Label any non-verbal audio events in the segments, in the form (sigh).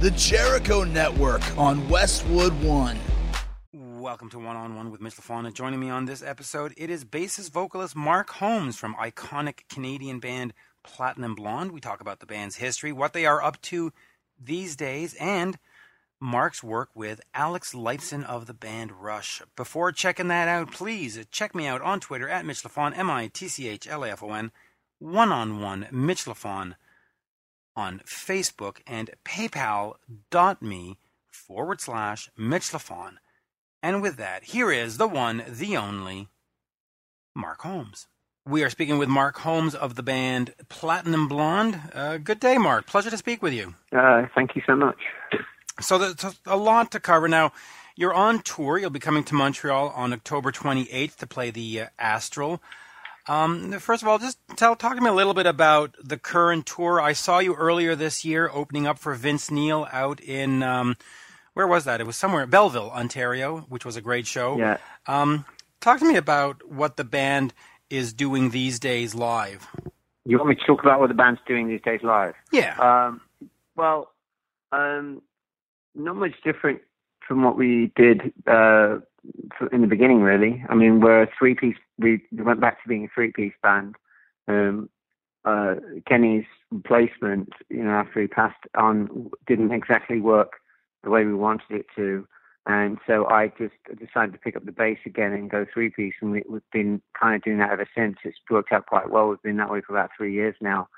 The Jericho Network on Westwood One. Welcome to One on One with Mitch LaFon. Joining me on this episode, it is bassist vocalist Mark Holmes from iconic Canadian band Platinum Blonde. We talk about the band's history, what they are up to these days, and Mark's work with Alex Lifeson of the band Rush. Before checking that out, please check me out on Twitter at Mitch LaFon, M I T C H L A F O N, one on one Mitch LaFon on Facebook and paypal.me forward slash Mitch LaFon. And with that, here is the one, the only Mark Holmes. We are speaking with Mark Holmes of the band Platinum Blonde. Uh, good day, Mark. Pleasure to speak with you. Uh, thank you so much. So there's a lot to cover. Now, you're on tour. You'll be coming to Montreal on October 28th to play the uh, Astral. Um, first of all, just tell, talk to me a little bit about the current tour. I saw you earlier this year opening up for Vince Neil out in um, where was that? It was somewhere in Belleville, Ontario, which was a great show. Yeah. Um, talk to me about what the band is doing these days live. You want me to talk about what the band's doing these days live? Yeah. Um, well, um, not much different from what we did uh, in the beginning, really. I mean, we're a three piece. We went back to being a three piece band. Um, uh, Kenny's replacement, you know, after he passed on, didn't exactly work the way we wanted it to. And so I just decided to pick up the bass again and go three piece. And we, have been kind of doing that ever since. It's worked out quite well. We've been that way for about three years now.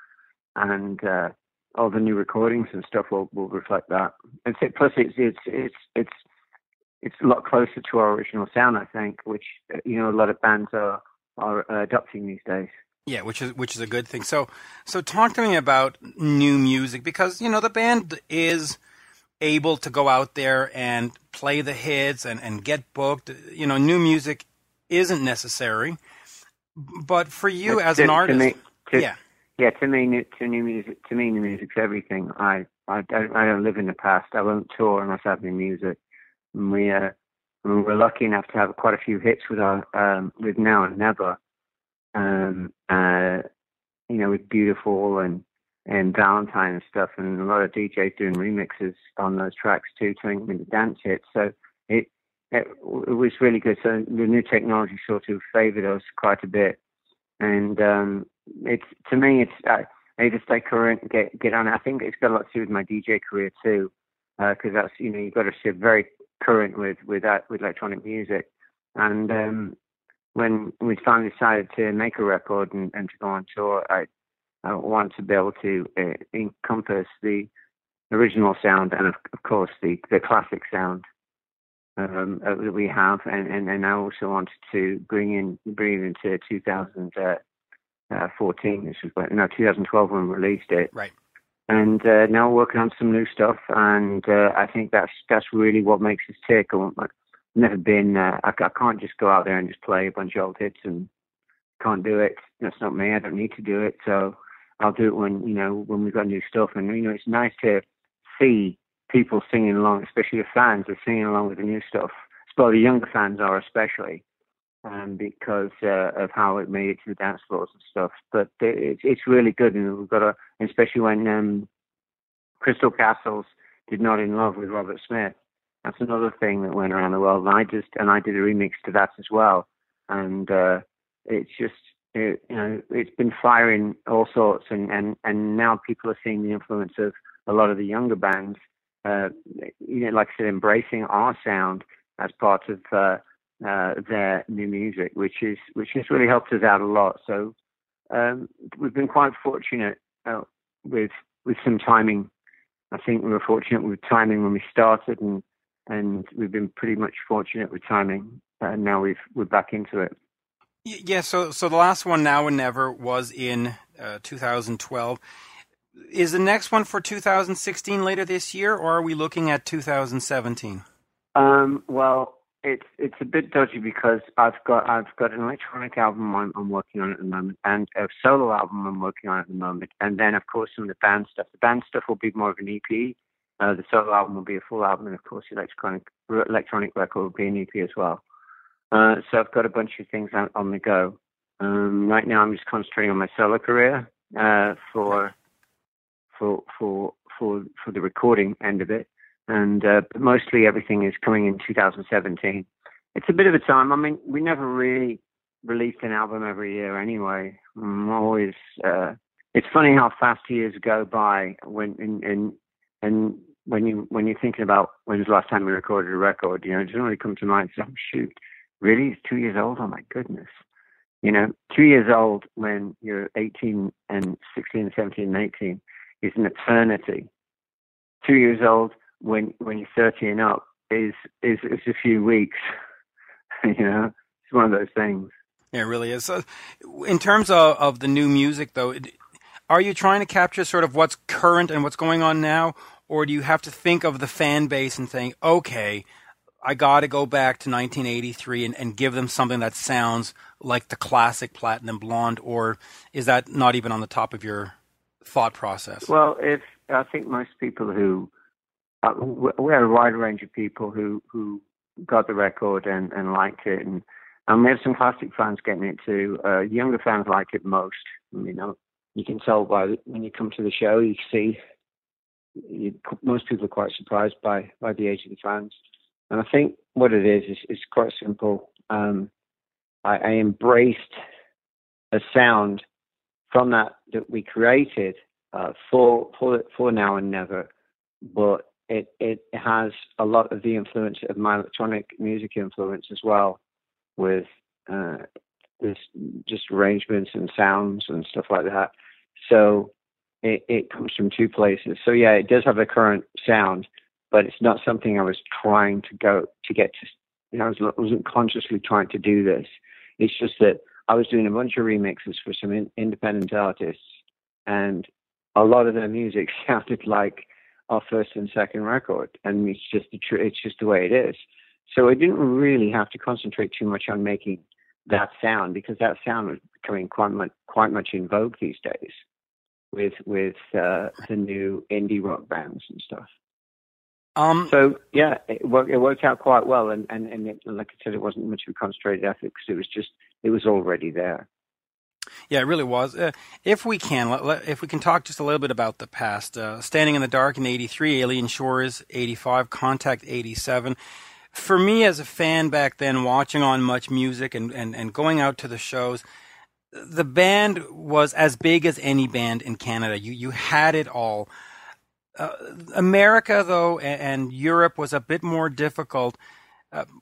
And uh, all the new recordings and stuff will, will reflect that. And plus, it's, it's, it's, it's, it's a lot closer to our original sound, I think, which uh, you know a lot of bands are are uh, adopting these days. Yeah, which is which is a good thing. So so talk to me about new music because you know the band is able to go out there and play the hits and, and get booked. You know, new music isn't necessary. But for you to, as an artist, to me, to, yeah, yeah, to me, to new music, to me, new music's everything. I I don't I don't live in the past. I won't tour unless I have new music. And we uh, we're lucky enough to have quite a few hits with our um, with Now and Never. Um, uh, you know, with Beautiful and and Valentine and stuff, and a lot of DJs doing remixes on those tracks too, turning them into dance hits. So it, it it was really good. So the new technology sort of favoured us quite a bit, and um, it's to me, it's uh, I to stay current, get get on. It. I think it's got a lot to do with my DJ career too, because uh, that's you know you've got to stay very current with with that with electronic music. And um, when we finally decided to make a record and, and to go on tour, I I wanted to be able to uh, encompass the original sound and of, of course the the classic sound um, uh, that we have, and, and, and I also wanted to bring in bring into 2014, uh, which was no 2012 when we released it. Right and uh, now we're working on some new stuff. And uh, I think that's that's really what makes us tick. I've never been. Uh, I, I can't just go out there and just play a bunch of old hits and can't do it. That's not me. I don't need to do it. So I'll do it when you know when we've got new stuff. And you know it's nice to see people singing along, especially the fans are singing along with the new stuff. Well, the younger fans are especially um, because uh, of how it made it to the dance floors and stuff. But it's it's really good, and we've got a, especially when um, Crystal Castles did not in love with Robert Smith. That's another thing that went around the world, and I just and I did a remix to that as well, and uh, it's just it, you know it's been firing all sorts, and and and now people are seeing the influence of a lot of the younger bands. Uh, you know, like I said, embracing our sound as part of uh, their new music, which is which has really helped us out a lot. So um, we've been quite fortunate uh, with with some timing. I think we were fortunate with timing when we started, and and we've been pretty much fortunate with timing. And now we've we're back into it. Yeah. So so the last one, now and never, was in uh, 2012. Is the next one for 2016 later this year, or are we looking at 2017? Um, well, it's it's a bit dodgy because I've got I've got an electronic album I'm, I'm, working on at the moment and a solo album I'm working on at the moment, and then of course some of the band stuff. The band stuff will be more of an EP. Uh, the solo album will be a full album, and of course the electronic electronic record will be an EP as well. Uh, so I've got a bunch of things on, on the go. Um, right now I'm just concentrating on my solo career uh, for for for for for the recording end of it, and uh, mostly everything is coming in 2017. It's a bit of a time. I mean, we never really released an album every year anyway. I'm always. Uh, it's funny how fast years go by when in, in and when you when you're thinking about when's the last time we recorded a record, you know, it doesn't really come to mind. So, oh, shoot, really? It's two years old? Oh my goodness. You know, two years old when you're 18 and 16 17 and 18 is an eternity. Two years old when when you're 30 and up is is is a few weeks. (laughs) you know, it's one of those things. Yeah, it really is. So, in terms of, of the new music, though, are you trying to capture sort of what's current and what's going on now, or do you have to think of the fan base and think, okay, I got to go back to 1983 and, and give them something that sounds like the classic Platinum Blonde, or is that not even on the top of your thought process? Well, if I think most people who uh, we had a wide range of people who who got the record and and liked it, and and we had some classic fans getting it too. Uh, younger fans like it most. You know, you can tell by when you come to the show, you see you, most people are quite surprised by by the age of the fans. And I think what it is is, is quite simple. Um, I, I embraced a sound from that that we created uh, for for for now and never, but it it has a lot of the influence of my electronic music influence as well, with uh, this just arrangements and sounds and stuff like that. So it, it comes from two places. So yeah, it does have a current sound, but it's not something I was trying to go to get to. You know, I, was, wasn't consciously trying to do this. It's just that I was doing a bunch of remixes for some in, independent artists, and a lot of their music (laughs) sounded like our first and second record, and it's just the tr- it's just the way it is. So I didn't really have to concentrate too much on making that sound because that sound was becoming quite much, quite much in vogue these days with with uh, the new indie rock bands and stuff. Um, so yeah, it worked. It worked out quite well, and and and it, like I said, it wasn't much of a concentrated effort because it was just it was already there. Yeah, it really was. Uh, if we can, if we can talk just a little bit about the past. Uh, Standing in the Dark in '83, Alien Shores '85, Contact '87. For me as a fan back then, watching on Much Music and, and, and going out to the shows, the band was as big as any band in Canada. You you had it all. Uh, America, though, and, and, Europe was a bit more difficult.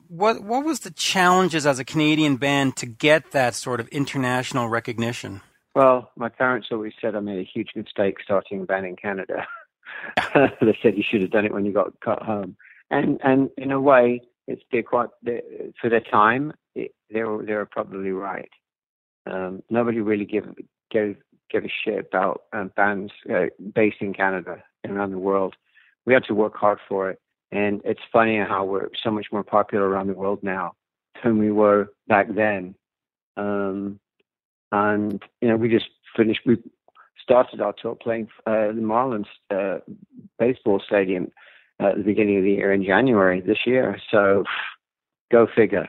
What what was the challenges as a Canadian band to get that sort of international recognition? Well, my parents always said I made a huge mistake starting a band in Canada. (laughs) they said you should have done it when you got cut home, and and in a way, it's they're quite they're, for their time. It, they're they're probably right. Um, nobody really gave gave gave a shit about um, bands uh, based in Canada and around the world. We had to work hard for it, and it's funny how we're so much more popular around the world now than we were back then. Um, and you know, we just finished. We started our tour playing uh, the Marlins uh, baseball stadium at the beginning of the year in January this year. So, go figure.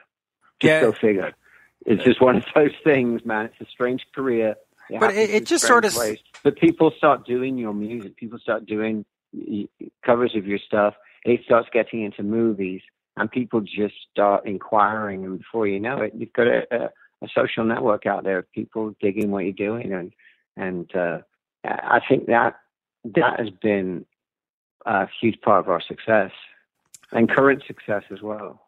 Just yeah. go figure. It's just one of those things, man. It's a strange career. It but it, it just sort of. Place. But people start doing your music. People start doing covers of your stuff. It starts getting into movies, and people just start inquiring. And before you know it, you've got a, a, a social network out there of people digging what you're doing, and and uh, I think that that has been a huge part of our success and current success as well.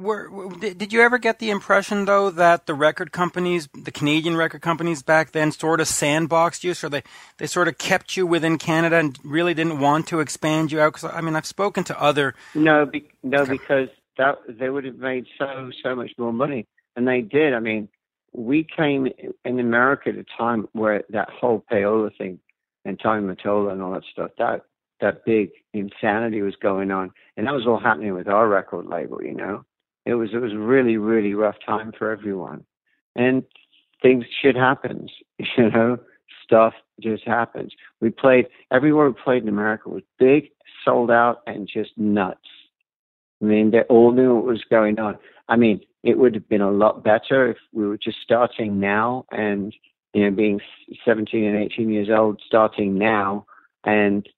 Were, did you ever get the impression though that the record companies, the Canadian record companies back then, sort of sandboxed you, so they they sort of kept you within Canada and really didn't want to expand you out? Because I mean, I've spoken to other no, be, no, because that they would have made so so much more money, and they did. I mean, we came in America at a time where that whole payola thing and Tommy Mottola and all that stuff that that big insanity was going on, and that was all happening with our record label, you know it was it was really really rough time for everyone, and things shit happens. (laughs) You know, stuff just happens. We played everywhere we played in America was big, sold out, and just nuts. I mean, they all knew what was going on. I mean, it would have been a lot better if we were just starting now and, you know, being 17 and 18 years old, starting now and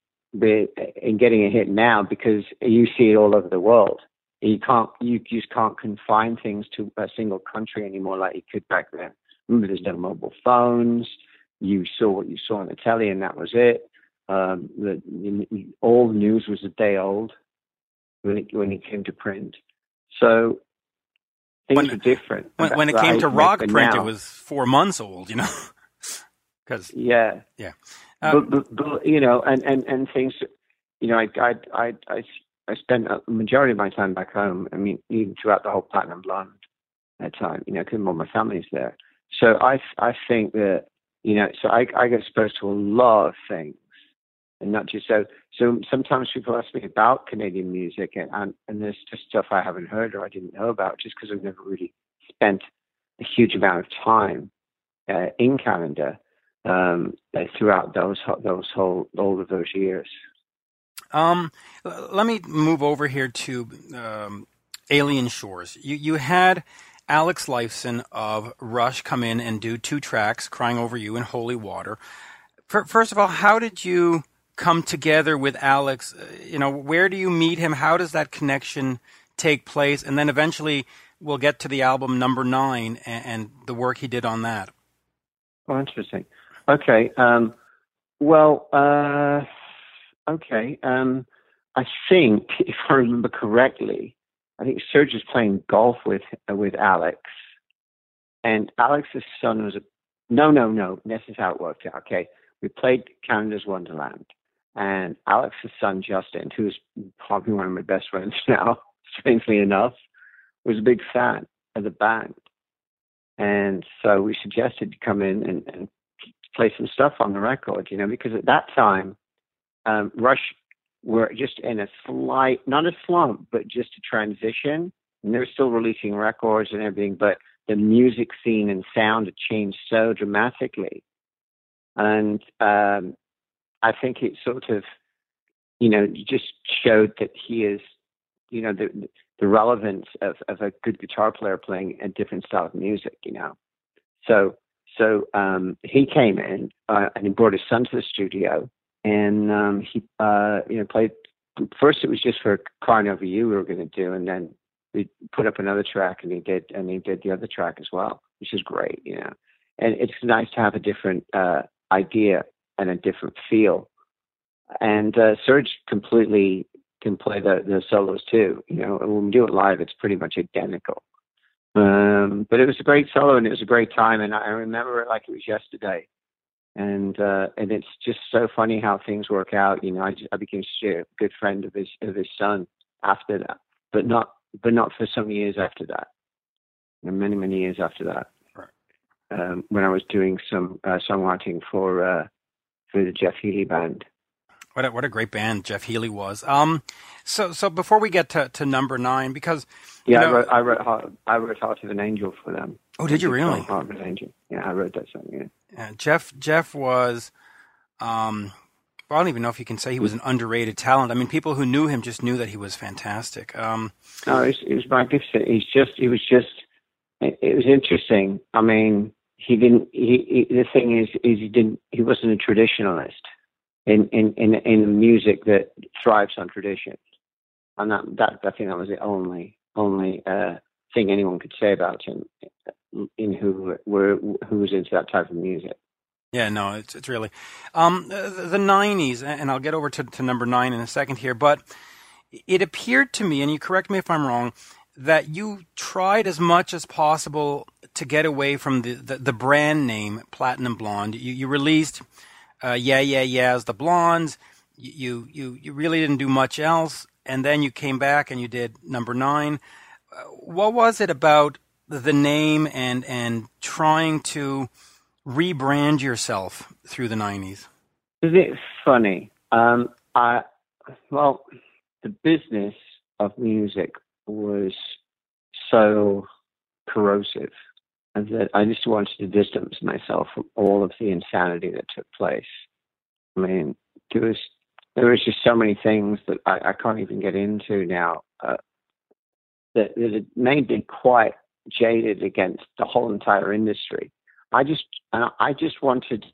and getting a hit now because you see it all over the world. You can't, you just can't confine things to a single country anymore like you could back then. Remember, there's no mobile phones. You saw what you saw on the telly, and that was it. Um, the, all the news was a day old when it when it came to print. So things When- were different. When, when it came to rock print, it was four months old, you know? (laughs) Because, yeah. uh, but, but, but you know, and, and, and things, you know, I, I, I, I, spent a majority of my time back home. I mean, even throughout the whole Platinum Blonde that time, you know, because all my family's there. So I, I think that, you know, so I, I get exposed to a lot of things, and not just so. So sometimes people ask me about Canadian music, and and, and there's just stuff I haven't heard or I didn't know about, just because I've never really spent a huge amount of time uh, in Canada um, uh, throughout those ho- those whole all of those years. Um, let me move over here to um, Alien Shores. You you had Alex Lifeson of Rush come in and do two tracks, "Crying Over You" and "Holy Water." Fir- First of all, how did you come together with Alex? Uh, You know, where do you meet him? How does that connection take place? And then eventually, we'll get to the album number nine and, and the work he did on that. Oh, interesting. Okay. Um, well, uh, okay. Um, I think, (laughs) if I remember correctly, I think Serge was playing golf with uh, with Alex, and Alex's son was a. No, no, no. This is how it worked out. Okay, we played Canada's Wonderland, and Alex's son Justin, who's probably one of my best friends (laughs) now, strangely enough, was a big fan of the band. And so we suggested to come in and, and play some stuff on the record, you know, because at that time, um, Rush were just in a slight, not a slump, but just a transition. And they were still releasing records and everything, but the music scene and sound had changed so dramatically. And um, I think it sort of, you know, just showed that he is, you know, the, the relevance of, of a good guitar player playing a different style of music, you know. So so um, he came in uh, and he brought his son to the studio, and um, he uh, you know played. First, it was just for "Crying Over You" we were going to do, and then we put up another track, and he did and he did the other track as well, which is great, you know. And it's nice to have a different uh, idea and a different feel. And uh, Serge completely can play the, the solos too. You know, and when we do it live, it's pretty much identical. Um, but it was a great solo and it was a great time, and I remember it like it was yesterday. And uh, and it's just so funny how things work out. You know, I, just, I became such a good friend of his of his son after that, but not but not for some years after that. You know, many many years after that, Right. um, when I was doing some uh, songwriting for uh, for the Jeff Healey band. What a, what a great band Jeff Healey was. Um, so so before we get to, to number nine, because Yeah, You I wrote I wrote Heart, I wrote Heart of an Angel for them. oh, did you really? Heart of an Angel. Yeah, I wrote that song. Yeah. Yeah, Jeff Jeff was, um, I don't even know if you can say he was an underrated talent. I mean, people who knew him just knew that he was fantastic. Um, No, it was, magnificent. He's just, he was just, it, it was interesting. I mean, he didn't, he, he, the thing is, is he didn't, he wasn't a traditionalist in, in, in, in music that thrives on tradition. And that, that, I think that was the only, only, uh, thing anyone could say about him in who were, who was into that type of music. yeah, no, it's it's really um, the, the '90s, and I'll get over to, to number nine in a second here. But it appeared to me, and you correct me if I'm wrong, that you tried as much as possible to get away from the, the, the brand name Platinum Blonde. You, you released uh, Yeah Yeah Yeah as the Blondes. You, you you really didn't do much else, and then you came back and you did number nine. Uh, what was it about the name and and trying to rebrand yourself through the 90s? Isn't it funny? Um, I well, the business of music was so corrosive that I just wanted to distance myself from all of the insanity that took place. I mean, there was there was just so many things that I, I can't even get into now uh, that, that it made me quite jaded against the whole entire industry. I just I I just wanted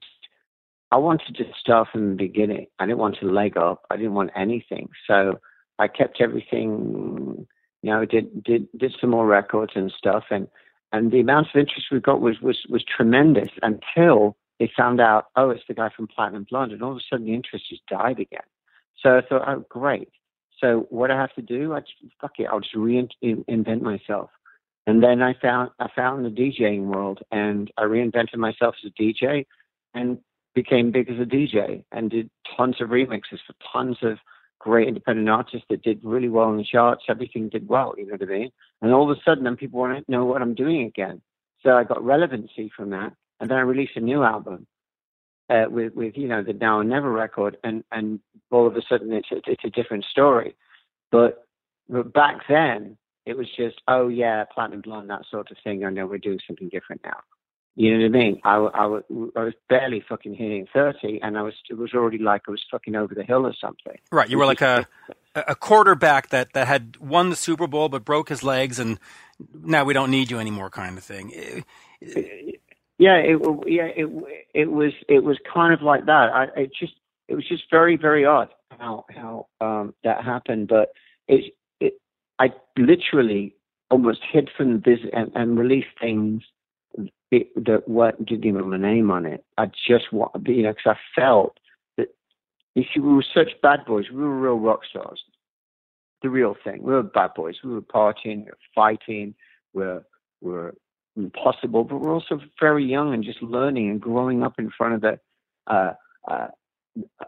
I wanted to start from the beginning. I didn't want to leg up. I didn't want anything. So I kept everything. You know, did did did some more records and stuff, and and the amount of interest we got was was was tremendous until they found out, oh, it's the guy from Platinum Blonde, and all of a sudden the interest just died again. So I thought, oh, great. So what I have to do, I just, fuck it, I'll just reinvent myself. And then I found I found the DJing world, and I reinvented myself as a DJ, and became big as a DJ, and did tons of remixes for tons of great independent artists that did really well in the charts. Everything did well, you know what I mean? And all of a sudden, then people want to know what I'm doing again. So I got relevancy from that, and then I released a new album uh, with with you know the Now and Never record, and and all of a sudden it's a, it's a different story. But but back then it was just, oh yeah, platinum blonde, that sort of thing. I know we're doing something different now. You know what I mean? I, I, I was barely fucking hitting 30 and I was, it was already like I was fucking over the hill or something. Right. You were like a, a quarterback that, that had won the Super Bowl but broke his legs and now we don't need you anymore kind of thing. Yeah, it, yeah, it, it was, it was kind of like that. I, it just, it was just very, very odd how, how, um, that happened. But it's, I literally almost hid from business and, and released things that what didn't even have a name on it. I just want, you know, because I felt that if we were such bad boys, we were real rock stars. The real thing. We were bad boys. We were partying, we were fighting, we're we're impossible, but we're also very young and just learning and growing up in front of the uh, uh,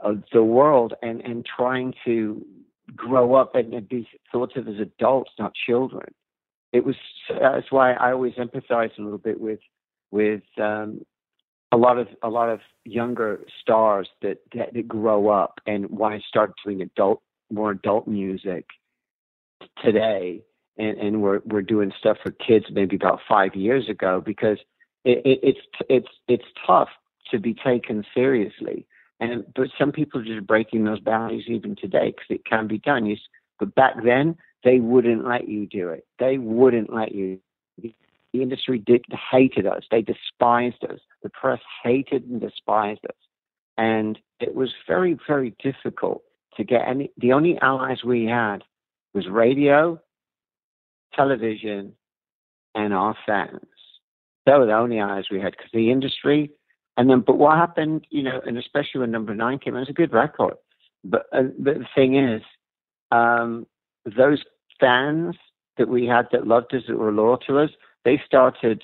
of the world and and trying to grow up and, be thought of as adults, not children. It was that's why I always empathize a little bit with with um, a lot of a lot of younger stars that, that, that grow up and want to start doing adult more adult music today and, and we're we're doing stuff for kids maybe about five years ago because it, it, it's it's it's tough to be taken seriously and but some people are just breaking those boundaries even today because it can be done. You, but back then they wouldn't let you do it. They wouldn't let you. The industry did hated us. They despised us. The press hated and despised us, and it was very very difficult to get any. The only allies we had was radio, television, and our fans. They were the only allies we had because the industry and then, but what happened, you know, and especially when number nine came, it was a good record. But, uh, but the thing is, um, those fans that we had that loved us, that were loyal to us, they started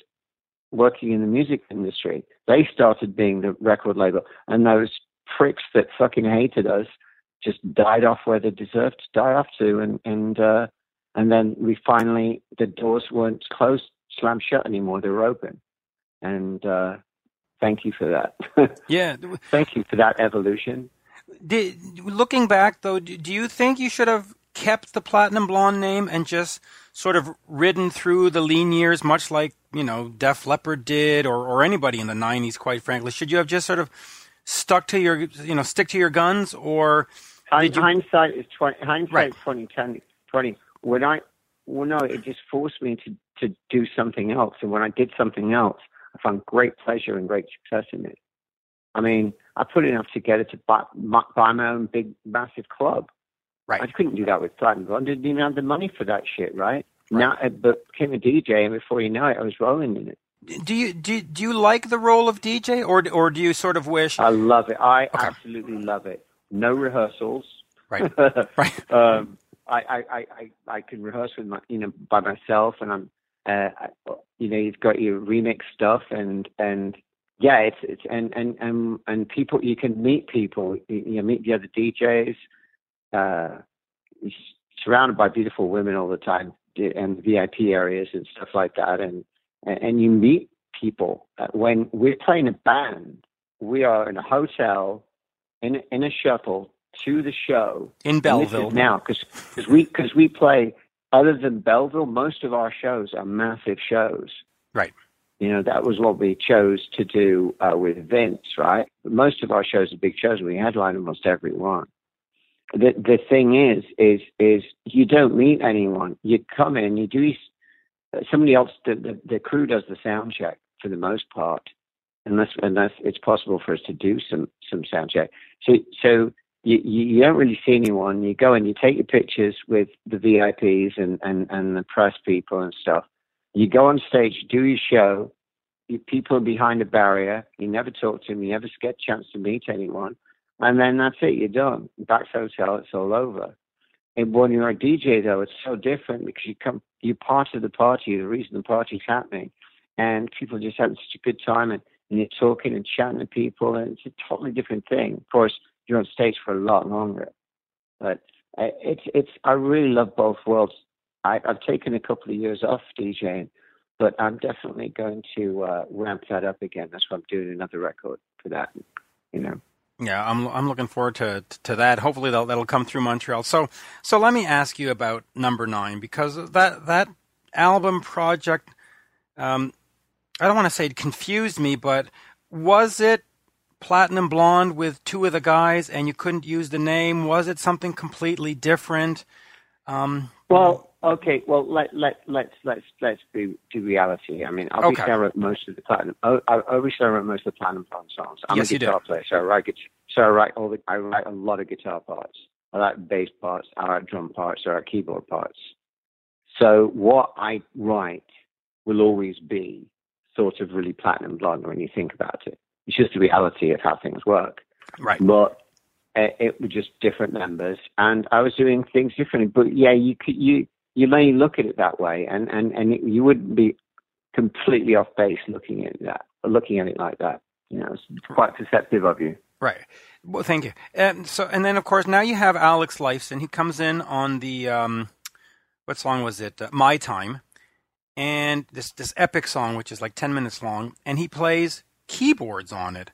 working in the music industry. They started being the record label. And those pricks that fucking hated us just died off where they deserved to die off to. And, and, uh, and then we finally, the doors weren't closed, slammed shut anymore. They were open. And, uh, thank you for that. (laughs) yeah. thank you for that evolution. Did, looking back, though, do you think you should have kept the Platinum Blonde name and just sort of ridden through the lean years, much like you know Def Leppard did, or or anybody in the '90s? Quite frankly, should you have just sort of stuck to your you know stick to your guns, or you... hindsight is 20, hindsight right. 20, 20, When I well, no, it just forced me to to do something else, and when I did something else, I found great pleasure and great success in it. I mean, I put enough together to buy, buy my own big, massive club. Right. I couldn't do that with Platinum I didn't even have the money for that shit, right? right. Now, uh, but became a DJ, and before you know it, I was rolling in it. Do you do, do you like the role of DJ, or or do you sort of wish? I love it. I okay. absolutely love it. No rehearsals. Right. (laughs) right. um, I, I, I, I can rehearse with my, you know, by myself, and I'm uh, you know, you've got your remix stuff and and yeah, it's it's and and and and people you can meet people, you, you meet the other DJs. Uh, surrounded by beautiful women all the time and VIP areas and stuff like that, and and you meet people uh, when we're playing a band. We are in a hotel in in a shuttle to the show in Belleville now because we because we play other than Belleville, most of our shows are massive shows. Right. You know, that was what we chose to do uh, with Vince, right? Most of our shows are big shows. We headline almost every one. The the thing is, is is you don't meet anyone. You come in, you do somebody else. The, the, the crew does the sound check for the most part, unless unless it's possible for us to do some some sound check. So so you, you don't really see anyone. You go and you take your pictures with the VIPs and, and, and the press people and stuff. You go on stage, do your show. You, people are behind a barrier. You never talk to them. You never get a chance to meet anyone. And then that's it. You're done. Back to hotel. It's all over. And when you're a DJ, though, it's so different because you come, you're part of the party, the reason the party's happening. And people just having such a good time and, and you're talking and chatting to people. And it's a totally different thing. Of course, you're on stage for a lot longer. But it's it's I really love both worlds. I, I've taken a couple of years off DJing, but I'm definitely going to uh, ramp that up again. That's why I'm doing another record for that. You know. Yeah, I'm I'm looking forward to to that. Hopefully that'll that'll come through Montreal. So so let me ask you about number nine because that that album project, um, I don't want to say it confused me, but was it Platinum Blonde with two of the guys, and you couldn't use the name? Was it something completely different? Um, well, okay. Well, let let let's let's let's be to reality. I mean, obviously, Okay. I wrote most of the platinum. I, obviously I wrote most of the platinum Blonde songs. I'm Yes, a you guitar player, so I write so I write all the I write a lot of guitar parts. I like bass parts. I like drum parts. I like keyboard parts. So what I write will always be sort of really platinum blonde when you think about it. It's just the reality of how things work right. but uh, it was just different members, and I was doing things differently. But yeah, you could, you you may look at it that way, and and and it, you wouldn't be completely off base looking at that, looking at it like that. You know, it's quite perceptive of you. Right. Well, thank you. And so, and then of course now you have Alex Lifeson. He comes in on the um, what song was it? Uh, My Time, and this this epic song, which is like ten minutes long, and he plays keyboards on it.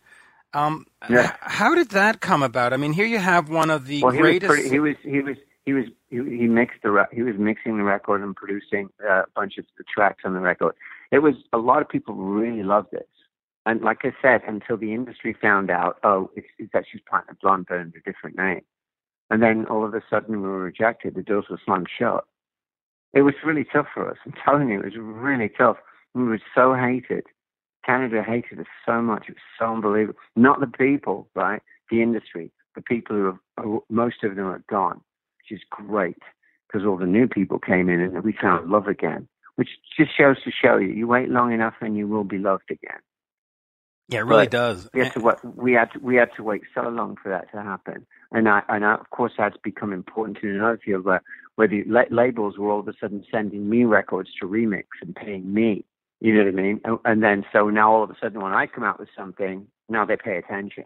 Um, Yeah. How did that come about? I mean, here you have one of the Well, he was greatest. pretty, he was he was he was he, he mixed the re- he was mixing the record and producing uh, a bunch of the tracks on the record. It was a lot of people really loved this, and like I said, until the industry found out, oh, it's, it's actually Platinum Blonde but under a different name, and then all of a sudden we were rejected. The doors were slammed shut. It was really tough for us. I'm telling you, it was really tough. We were so hated. Canada hated us so much. It was so unbelievable. Not the people, right? The industry. The people who have, most of them are gone, which is great because all the new people came in and we found love again, which just shows to show you, you wait long enough and you will be loved again. yeah, it really but does. We had to wait, we had to, we had to wait so long for that to happen, and I and I, of course that's become important in another field where where the la- labels were all of a sudden sending me records to remix and paying me. You know what I mean? And, and then so now all of a sudden when I come out with something, now they pay attention.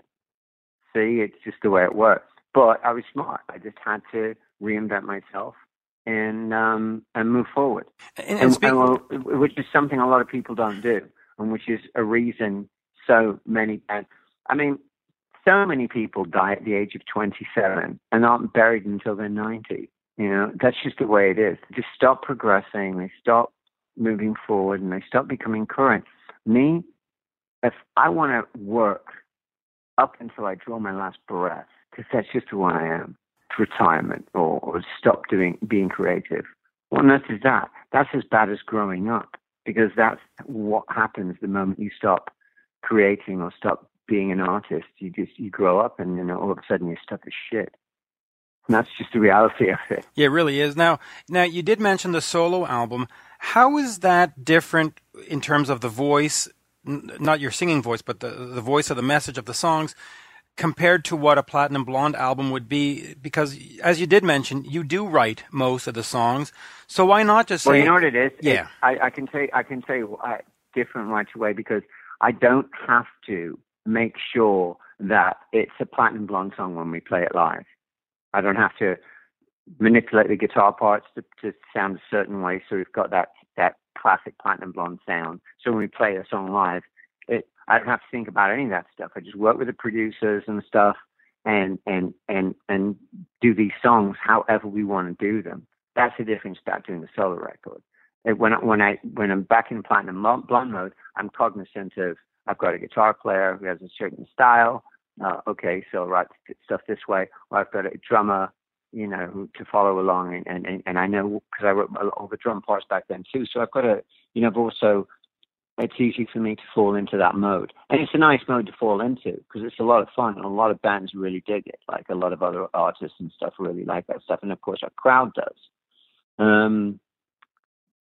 See, it's just the way it works. But I was smart. I just had to reinvent myself and um and move forward And, and and, and, which is something a lot of people don't do, and which is a reason so many. And I mean, so many people die at the age of 27 and aren't buried until they're 90. You know, that's just the way it is. They just stop progressing. They stop moving forward, and they stop becoming current. Me, if I want to work up until I draw my last breath, because that's just who I am, retirement or, or stop doing being creative. What on earth is that? That's as bad as growing up because that's what happens the moment you stop creating or stop being an artist. You just you grow up and you know all of a sudden you're stuck as shit. And that's just the reality of it. Yeah, it really is. Now, now you did mention the solo album. How is that different in terms of the voice, n- not your singing voice, but the the voice of the message of the songs, compared to what a Platinum Blonde album would be? Because, as you did mention, you do write most of the songs. So why not just say? Well, you know what it is. Yeah. I, I can say I can you why different right away because I don't have to make sure that it's a platinum blonde song when we play it live. I don't have to manipulate the guitar parts to, to sound a certain way, so we've got that that classic platinum blonde sound. So when we play a song live, it, I don't have to think about any of that stuff. I just work with the producers and stuff, and and and and do these songs however we want to do them. That's the difference about doing a solo record. When I, when I when I'm back in platinum Blonde- blonde mode, I'm cognizant of I've got a guitar player who has a certain style. Uh, okay, so I'll write stuff this way. Or I've got a drummer, you know, to follow along, and and and, I know because I wrote all the drum parts back then too. So I've got a, you know, I've also it's easy for me to fall into that mode. And it's a nice mode to fall into because it's a lot of fun and a lot of bands really dig it. Like a lot of other artists and stuff really like that stuff. And of course, our crowd does. Um,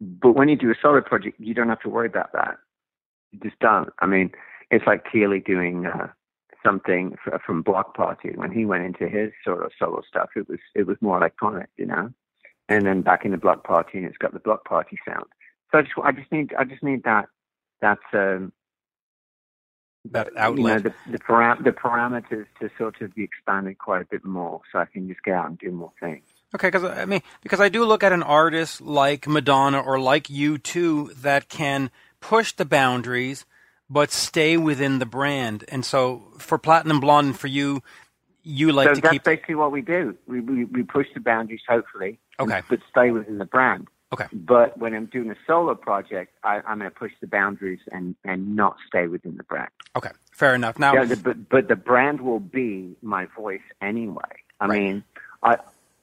but when you do a solo project, you don't have to worry about that. You just don't. I mean, it's like Kele doing uh, something from Bloc Party. When he went into his sort of solo stuff, it was it was more electronic, you know. And then back in the Bloc Party, and it's got the Bloc Party sound. So I just I just need I just need that that um, that outlet. You know, the the, param- the parameters to sort of be expanded quite a bit more, so I can just get out and do more things. Okay, because I mean, because I do look at an artist like Madonna or like U2 that can push the boundaries but stay within the brand. And so for Platinum Blonde, for you, you like so to that's keep. basically what we do. We, we we push the boundaries, hopefully, Okay. but stay within the brand. Okay. But when I'm doing a solo project, I, I'm going to push the boundaries and and not stay within the brand. Okay, fair enough. Now, Yeah, the, but but the brand will be my voice anyway. I Right. mean, I,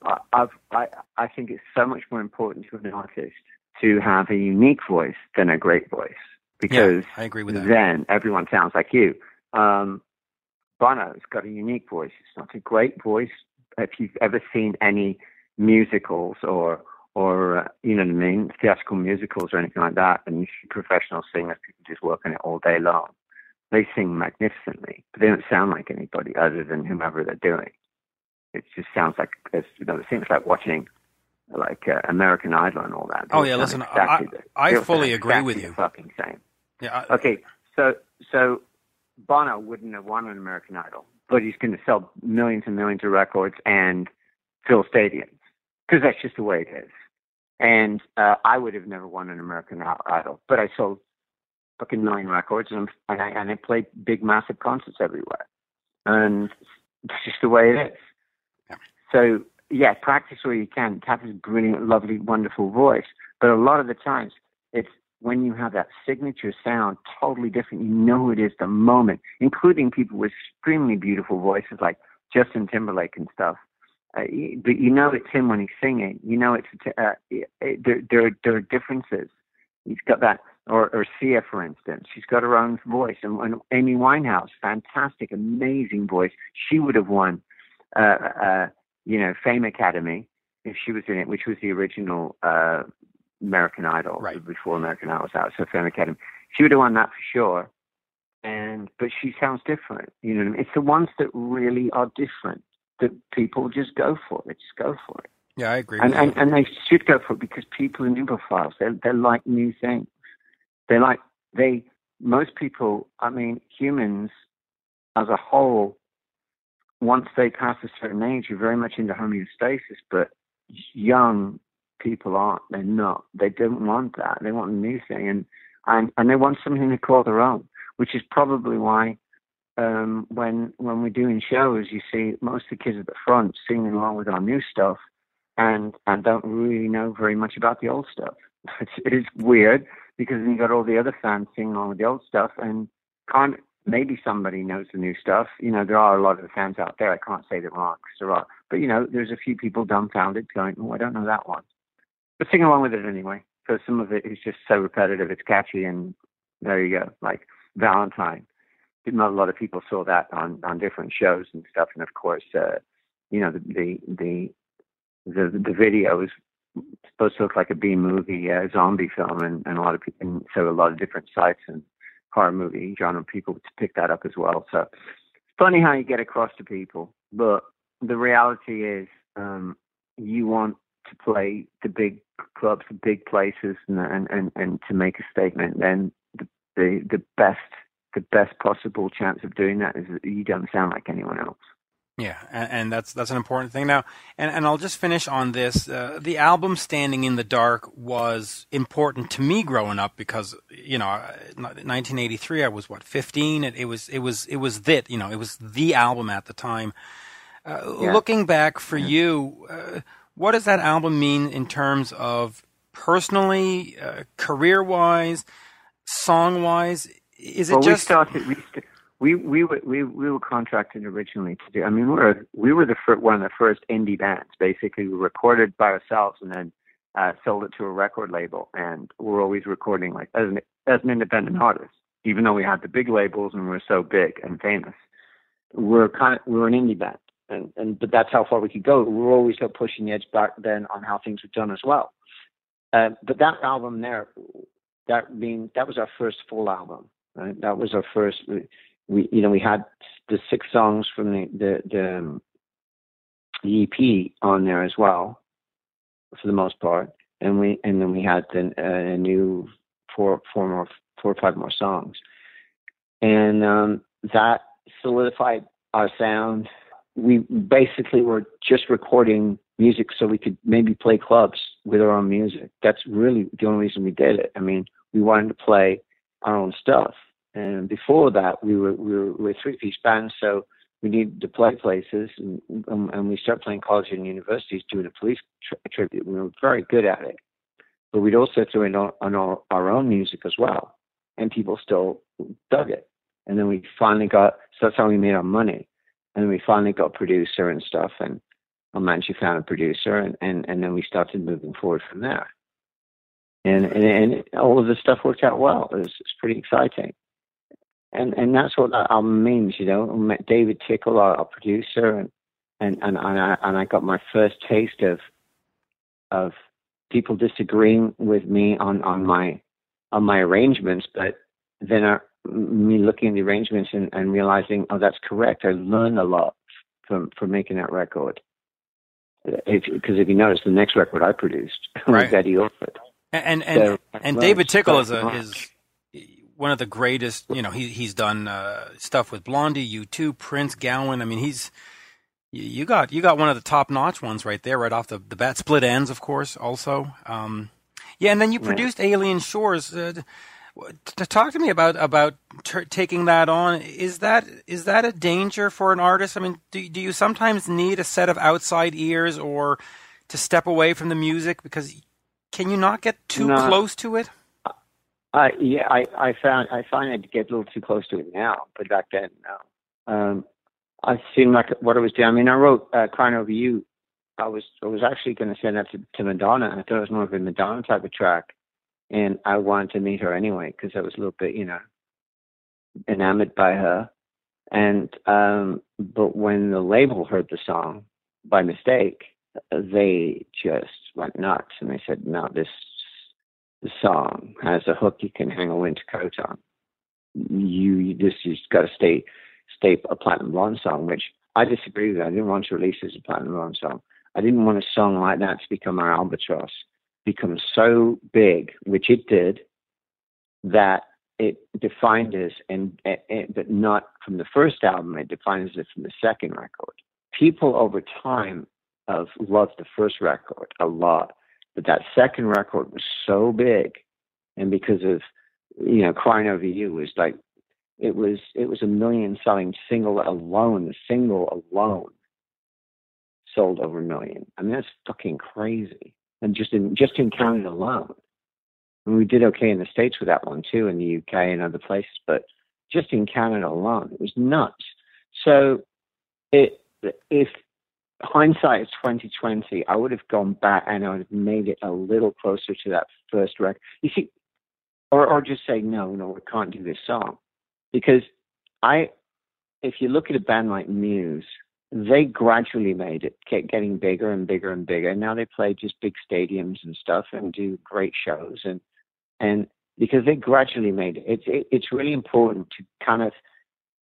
I I've I I think it's so much more important to an artist to have a unique voice than a great voice because I agree with that. then everyone sounds like you. Um, Bono's got a unique voice. It's not a great voice. If you've ever seen any musicals or or uh, you know what I mean, theatrical musicals or anything like that, and you see professional singers, people just work on it all day long. They sing magnificently, but they don't sound like anybody other than whomever they're doing. It just sounds like it's, you know, it seems like watching like uh, American Idol and all that. They Oh, yeah, listen, I- the- I fully agree with you. Fucking same. Yeah, I- Okay, so so Bono wouldn't have won an American Idol, but he's going to sell millions and millions of records and fill stadiums because that's just the way it is. And uh, I would have never won an American Idol, but I sold fucking million records and and I, and I played big, massive concerts everywhere, and it's just the way it is. Yeah. So yeah, practice where you can. Tap a brilliant, lovely, wonderful voice, but a lot of the times it's when you have that signature sound, totally different. You know who it is the moment, including people with extremely beautiful voices like Justin Timberlake and stuff. Uh, but you know it's him when he's singing. You know it's uh, it, it, there, there. are- There are differences. He's got that, or or Sia, for instance. She's got her own voice, and, and Amy Winehouse, fantastic, amazing voice. She would have won, uh, uh, you know, Fame Academy if she was in it, which was the original uh, American Idol Right. before American Idol was out. So Fame Academy, she would have won that for sure. And but she sounds different. You know, I mean? it's the ones that really are different that people just go for it. Just go for it, yeah, I agree. and and, and they should go for it because people are nubophiles. They they like new things. They like they most people. I mean, humans as a whole, once they pass a certain age, you're very much into homeostasis. But young people aren't. They're not. They don't want that. They want a new thing, and and and they want something to call their own. Which is probably why um, when when we're doing shows, you see most of the kids at the front singing along with our new stuff, and and don't really know very much about the old stuff. (laughs) It's, it is weird because then you got all the other fans singing along with the old stuff, and can't maybe somebody knows the new stuff. You know, there are a lot of fans out there. I can't say that 'cause there are, but you know, there's a few people dumbfounded, going, "Oh, I don't know that one," but sing along with it anyway. Because some of it is just so repetitive, it's catchy, and there you go. Like Valentine, not a lot of people saw that on on different shows and stuff, and of course, uh, you know, the the the the, the video is supposed to look like a B movie uh, zombie film, and, and a lot of people, and so a lot of different sites and horror movie genre people pick that up as well. So it's funny how you get across to people, but the reality is, um, you want to play the big clubs, the big places, and and and, and to make a statement. Then the, the the best the best possible chance of doing that is that you don't sound like anyone else. Yeah, and, and that's that's an important thing now. And and I'll just finish on this. Uh, the album "Standing in the Dark" was important to me growing up because you know, uh, 1983. I was what 15. It, it was it was it was that you know it was the album at the time. Uh, Yeah. Looking back for you, uh, what does that album mean in terms of personally, uh, career wise, song wise? Is it well, just we started. We, st- we we were we, we were contracted originally to do. I mean, we were we were the fir- one of the first indie bands. Basically, we recorded by ourselves and then uh, sold it to a record label. And we're always recording like as an as an independent artist, even though we had the big labels and we were so big and famous. We're kind of we're an indie band, and and but that's how far we could go. We were always still pushing the edge back then on how things were done as well. Uh, but that album there, that being that was our first full album. Right? That was our first. We, we you know we had the six songs from the the the, um, the EP on there as well, for the most part, and we and then we had the, uh, a new four four more four or five more songs, and um, that solidified our sound. We basically were just recording music so we could maybe play clubs with our own music. That's really the only reason we did it. I mean, we wanted to play our own stuff. And before that, we were we were, we were a three piece band, so we needed to play places, and, um, and we started playing colleges and universities, doing a police tri- tribute. We were very good at it, but we'd also throw in our, on our, our own music as well, and people still dug it. And then we finally got so that's how we made our money. And we finally got a producer and stuff, and a manager found a producer, and, and, and then we started moving forward from there. And, and and all of the stuff worked out well. It was, it was pretty exciting and and that's what that album means, you know. I met David Tickle, our, our producer, and and and and I, and I got my first taste of of people disagreeing with me on on my on my arrangements, but then I, me looking at the arrangements and, and realizing, oh, that's correct. I learned a lot from from making that record. Because if, if, you notice, the next record I produced (laughs) right. was Eddie Orford. And and so and David Tickle is a is one of the greatest. You know, he he's done uh, stuff with Blondie, U2, Prince, Gowan. I mean, he's you got you got one of the top notch ones right there, right off the the bat. Split Enz, of course, also. Um, yeah, and then you produced yeah. Alien Shores. Uh, to talk to me about about t- taking that on is that is that a danger for an artist? I mean, do do you sometimes need a set of outside ears or to step away from the music because can you not get too no. close to it? Uh, yeah, I, I found I find I get a little too close to it now, but back then, no. Um, I seemed like what I was doing. I mean, I wrote uh, "Crying Over You." I was I was actually going to send that to, to Madonna. I thought it was more of a Madonna type of track, and I wanted to meet her anyway because I was a little bit, you know, enamored by her. And um, but when the label heard the song by mistake, they just went nuts, and they said, "No, this the song has a hook you can hang a winter coat on. You, just you got to stay stay a platinum blonde song, which I disagree with. I didn't want to release as a platinum blonde song. I didn't want a song like that to become our albatross, become so big, which it did, that it defined us, and, and but not from the first album. It defines it from the second record. People over time have loved the first record a lot but that second record was so big, and because of you know, crying over you was like it was it was a million selling single alone. The single alone sold over a million. I mean that's fucking crazy. And just in just in Canada alone. And we did okay in the States with that one too, in the UK and other places, but just in Canada alone, it was nuts. So it if hindsight is 2020. I would have gone back and I would have made it a little closer to that first record. You see, or or just say no, no, we can't do this song because I, if you look at a band like Muse, they gradually made it, kept getting bigger and bigger and bigger. And now they play just big stadiums and stuff and do great shows and and because they gradually made it. It's it, it's really important to kind of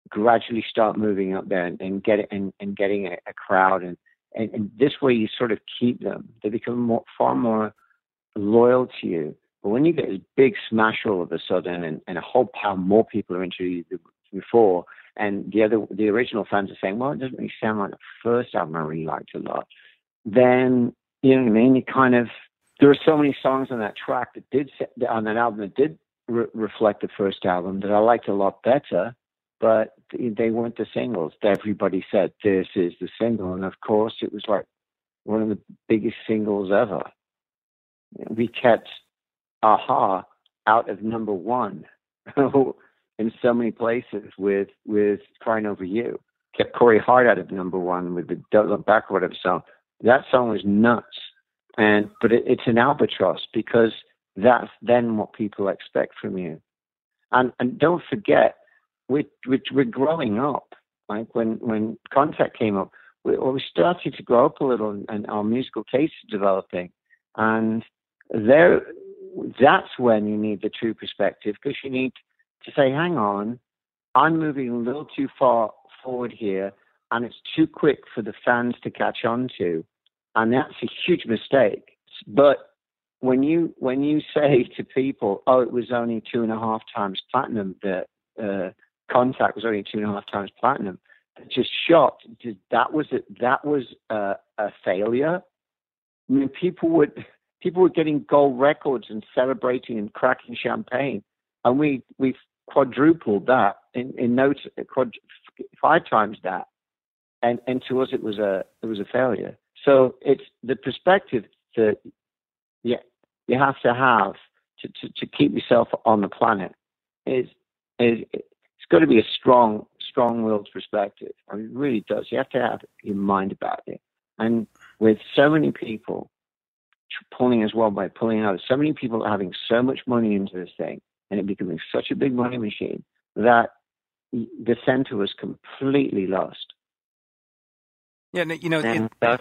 gradually start moving up there and, and get it and, and getting a, a crowd and, and, and this way you sort of keep them. They become more, far more loyal to you. But when you get this big smash all of a sudden and, and a whole pile more people are into you before, and the other the original fans are saying, well, it doesn't really sound like the first album I really liked a lot. Then you know what I mean. It kind of there are so many songs on that track that did on that album that did re- reflect the first album that I liked a lot better but they weren't the singles. Everybody said this is the single, and of course, it was like one of the biggest singles ever. We kept a-ha out of number one (laughs) oh, in so many places with with Crying Over You. Kept Corey Hart out of number one with the Don't Look Back whatever song. That song was nuts, and but it, it's an albatross because that's then what people expect from you And and don't forget, we we we're growing up. Like when when Contact came up, we, we started to grow up a little, and, and our musical taste is developing. And there, that's when you need the true perspective because you need to say, hang on, I'm moving a little too far forward here, and it's too quick for the fans to catch on to, and that's a huge mistake. But when you when you (laughs) say to people, "Oh, it was only two and a half times platinum," the uh, contact was only two and a half times platinum, just shocked. That was a, that was a, a failure. I mean, people would people were getting gold records and celebrating and cracking champagne, and we we quadrupled that in in no quad, five times that, and and to us it was a it was a failure. So it's the perspective that yeah you have to have to, to, to keep yourself on the planet is is it's got to be a strong strong-willed perspective. I mean, it really does. You have to have your mind about it. And with so many people pulling as well by pulling out, so many people having so much money into this thing, and it becoming such a big money machine that the center was completely lost. Yeah, you know, and it, thus,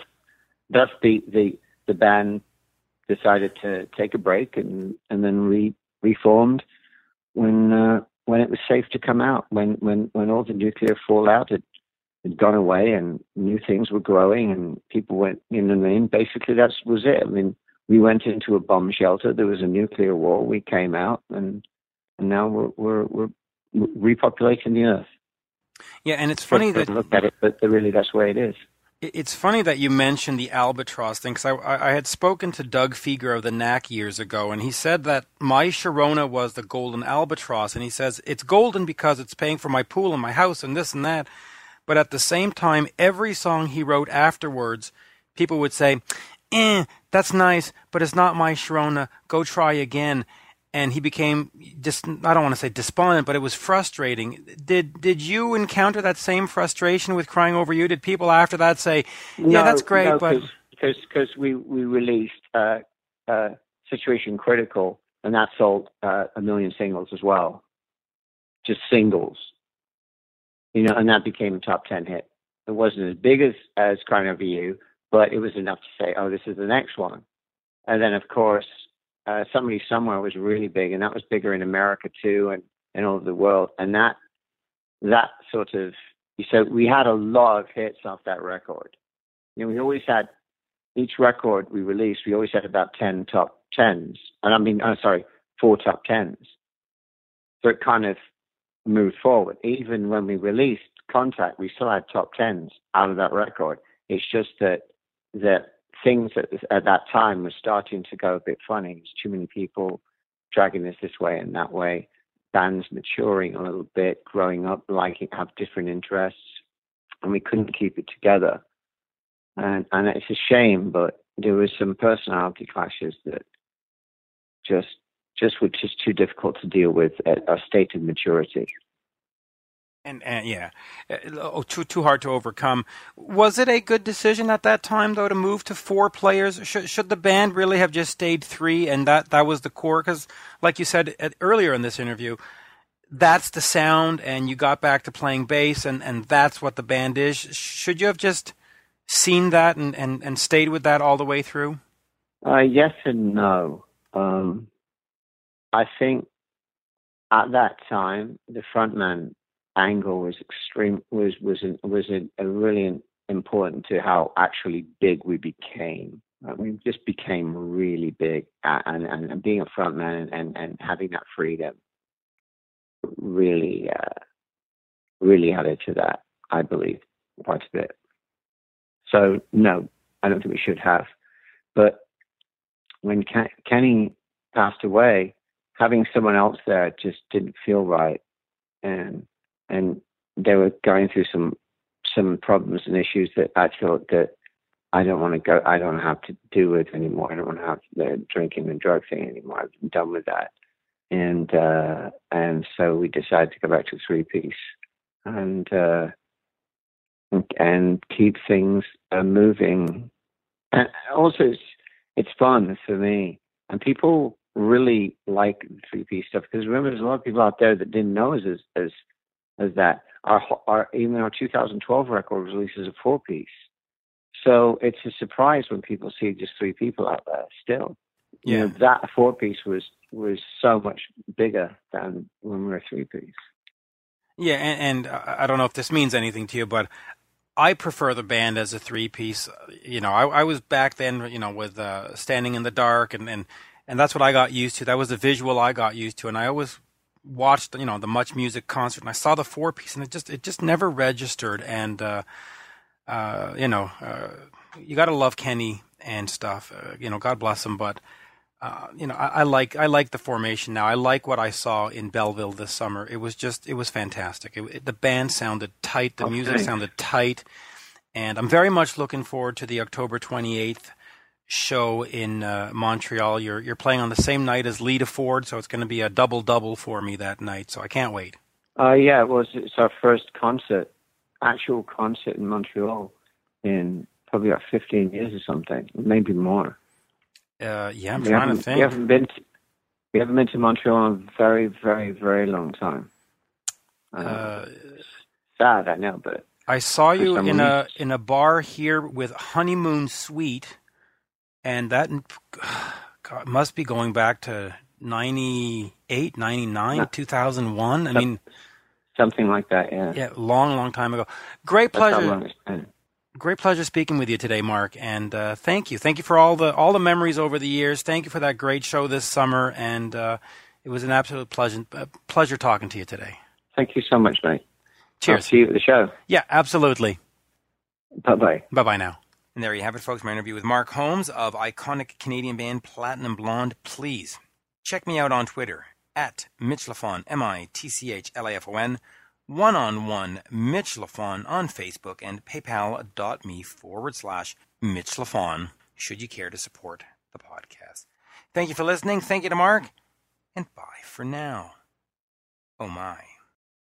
thus the, the the band decided to take a break and and then re reformed when uh, when it was safe to come out, when when when all the nuclear fallout had, had gone away and new things were growing and people went, you know what I mean? Basically, that was it. I mean, we went into a bomb shelter. There was a nuclear war. We came out, and and now we're we're, we're repopulating the earth. Yeah, and it's funny that look at it, but really that's the way it is. It's funny that you mentioned the albatross thing because I, I, had spoken to Doug Fieger of the Knack years ago, and he said that my Sharona was the golden albatross, and he says it's golden because it's paying for my pool and my house and this and that. But at the same time, every song he wrote afterwards, people would say, "Eh, that's nice, but it's not my Sharona. Go try again." And he became just I don't want to say despondent, but it was frustrating. Did did you encounter that same frustration with crying over you? Did people after that say, "Yeah, no, that's great," no, but because because we we released uh, uh, Situation Critical, and that sold uh, a million singles as well, just singles, you know, and that became a top ten hit. It wasn't as big as as Crying Over You, but it was enough to say, "Oh, this is the next one." And then, of course, uh, somebody somewhere was really big, and that was bigger in America too, and and all over the world. And that that sort of so we had a lot of hits off that record. You know, we always had each record we released, we always had about ten top tens, and I mean, oh, sorry, four top tens. So it kind of moved forward. Even when we released Contact, we still had top tens out of that record. It's just that that things at, at that time were starting to go a bit funny. There's too many people dragging us this way and that way. Bands maturing a little bit, growing up, liking have different interests, and we couldn't keep it together. And and it's a shame, but there was some personality clashes that just just were just too difficult to deal with at our state of maturity and, and yeah, uh, oh, too too hard to overcome. Was it a good decision at that time though to move to four players? Should should the band really have just stayed three and that that was the core? Because like you said at, earlier in this interview, that's the sound, and you got back to playing bass, and and that's what the band is. Should you have just seen that and and, and stayed with that all the way through? Uh, yes and no. Um, I think at that time the frontman angle was extreme was was was a, a really important to how actually big we became. Uh, we just became really big, and, and, and being a frontman and, and having that freedom really uh, really added to that. I believe quite a bit. So no, I don't think we should have. But when Ken- Kenny passed away, having someone else there just didn't feel right, and and they were going through some some problems and issues that I thought that I don't want to go. I don't have to do with anymore. I don't want to have the drinking and drug thing anymore. I'm done with that. And uh, and so we decided to go back to three piece and uh, and keep things uh, moving. And also, it's it's fun for me. And people really like three piece stuff because remember, there's a lot of people out there that didn't know us as as as that. Our our even our 2012 record was released as a four piece. So it's a surprise when people see just three people out there still. Yeah. You know, that four piece was was so much bigger than when we were three piece. Yeah, and, and I don't know if this means anything to you, but I prefer the band as a three piece. You know, I, I was back then, you know, with uh, Standing in the Dark, and, and, and that's what I got used to. That was the visual I got used to. And I always watched, you know, the Much Music concert, and I saw the four piece, and it just, it just never registered. And, uh, uh, you know, uh, you got to love Kenny and stuff. Uh, you know, God bless him, but uh, you know, I, I, like I like the formation now. I like what I saw in Belleville this summer. It was just it was fantastic. It, it, the band sounded tight, the okay. music sounded tight, and I'm very much looking forward to the October 28th show in uh, Montreal. You're you're playing on the same night as Lita Ford, so it's going to be a double double for me that night. So I can't wait. Uh, yeah, it was. It's our first concert, actual concert in Montreal in probably about 15 years or something, maybe more. Uh, yeah, I'm we trying to think. We haven't been to, we haven't been to Montreal in a very, very, very long time. Uh, Uh, sad, I know, but I saw you in a in a bar here with Honeymoon Suite, and that (sighs) God, must be going back to 98, 99, No. 2001. I Some- mean, something like that. Yeah, yeah, long, long time ago. Great pleasure, long it's been. great pleasure speaking with you today, Mark. And uh, thank you, thank you for all the all the memories over the years. Thank you for that great show this summer, and uh, it was an absolute pleasure uh, pleasure talking to you today. Thank you so much, mate. I'll Cheers. see you at the show. Yeah, absolutely. Bye bye. Bye bye now. And there you have it, folks. My interview with Mark Holmes of iconic Canadian band Platinum Blonde. Please check me out on Twitter at Mitch Lafon, M I T C H L A F O N, one on one Mitch Lafon on Facebook, and paypal.me forward slash Mitch Lafon, should you care to support the podcast. Thank you for listening. Thank you to Mark, and bye for now. Oh my.